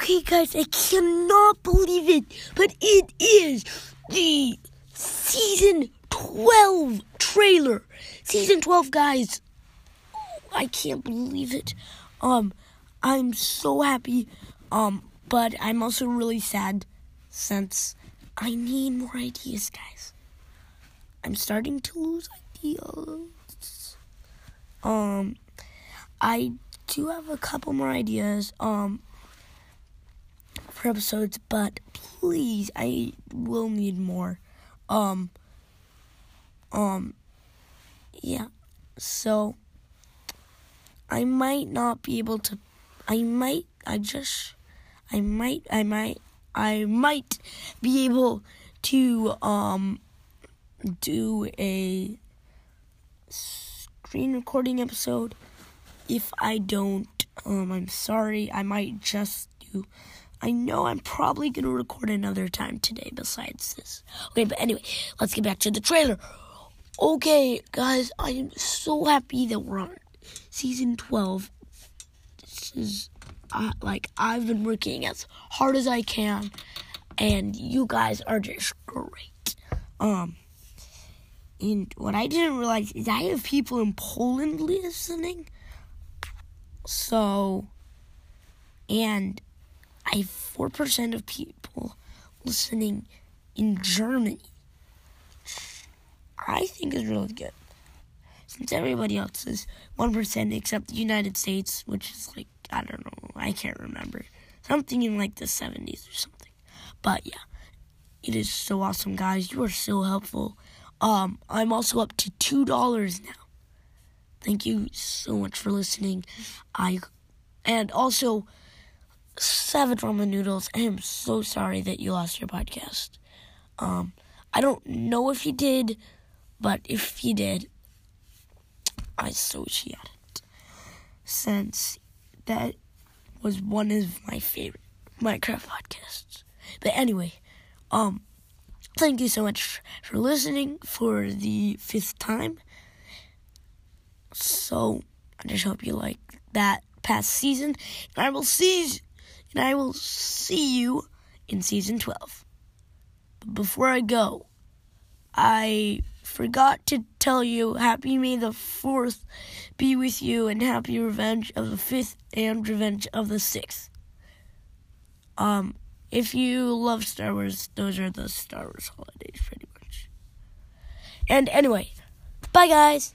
Okay, guys, I cannot believe it, but it is the season 12 trailer. Season 12, guys. I can't believe it. Um, I'm so happy. Um, but I'm also really sad since I need more ideas, guys. I'm starting to lose ideas. Um, I do have a couple more ideas. Um, for episodes, but please, I will need more. Um, um, yeah. So, I might not be able to. I might. I just. I might. I might. I might be able to um do a screen recording episode. If I don't, um, I'm sorry. I might just do. I know I'm probably gonna record another time today besides this. Okay, but anyway, let's get back to the trailer. Okay, guys, I am so happy that we're on season 12. This is uh, like I've been working as hard as I can, and you guys are just great. Um, and what I didn't realize is I have people in Poland listening. So, and I have 4% of people listening in Germany. I think is really good. Since everybody else is 1% except the United States, which is like, I don't know, I can't remember. Something in like the 70s or something. But yeah, it is so awesome, guys. You are so helpful. Um, I'm also up to $2 now. Thank you so much for listening. I, and also, seven ramen noodles. I am so sorry that you lost your podcast. Um, I don't know if you did, but if you did, I had it. Since that was one of my favorite Minecraft podcasts. But anyway, um, thank you so much for listening for the fifth time. So I just hope you like that past season. And I will see and I will see you in season 12. But before I go, I forgot to tell you Happy May the 4th be with you and Happy Revenge of the 5th and Revenge of the 6th. Um, if you love Star Wars, those are the Star Wars holidays pretty much. And anyway, bye guys.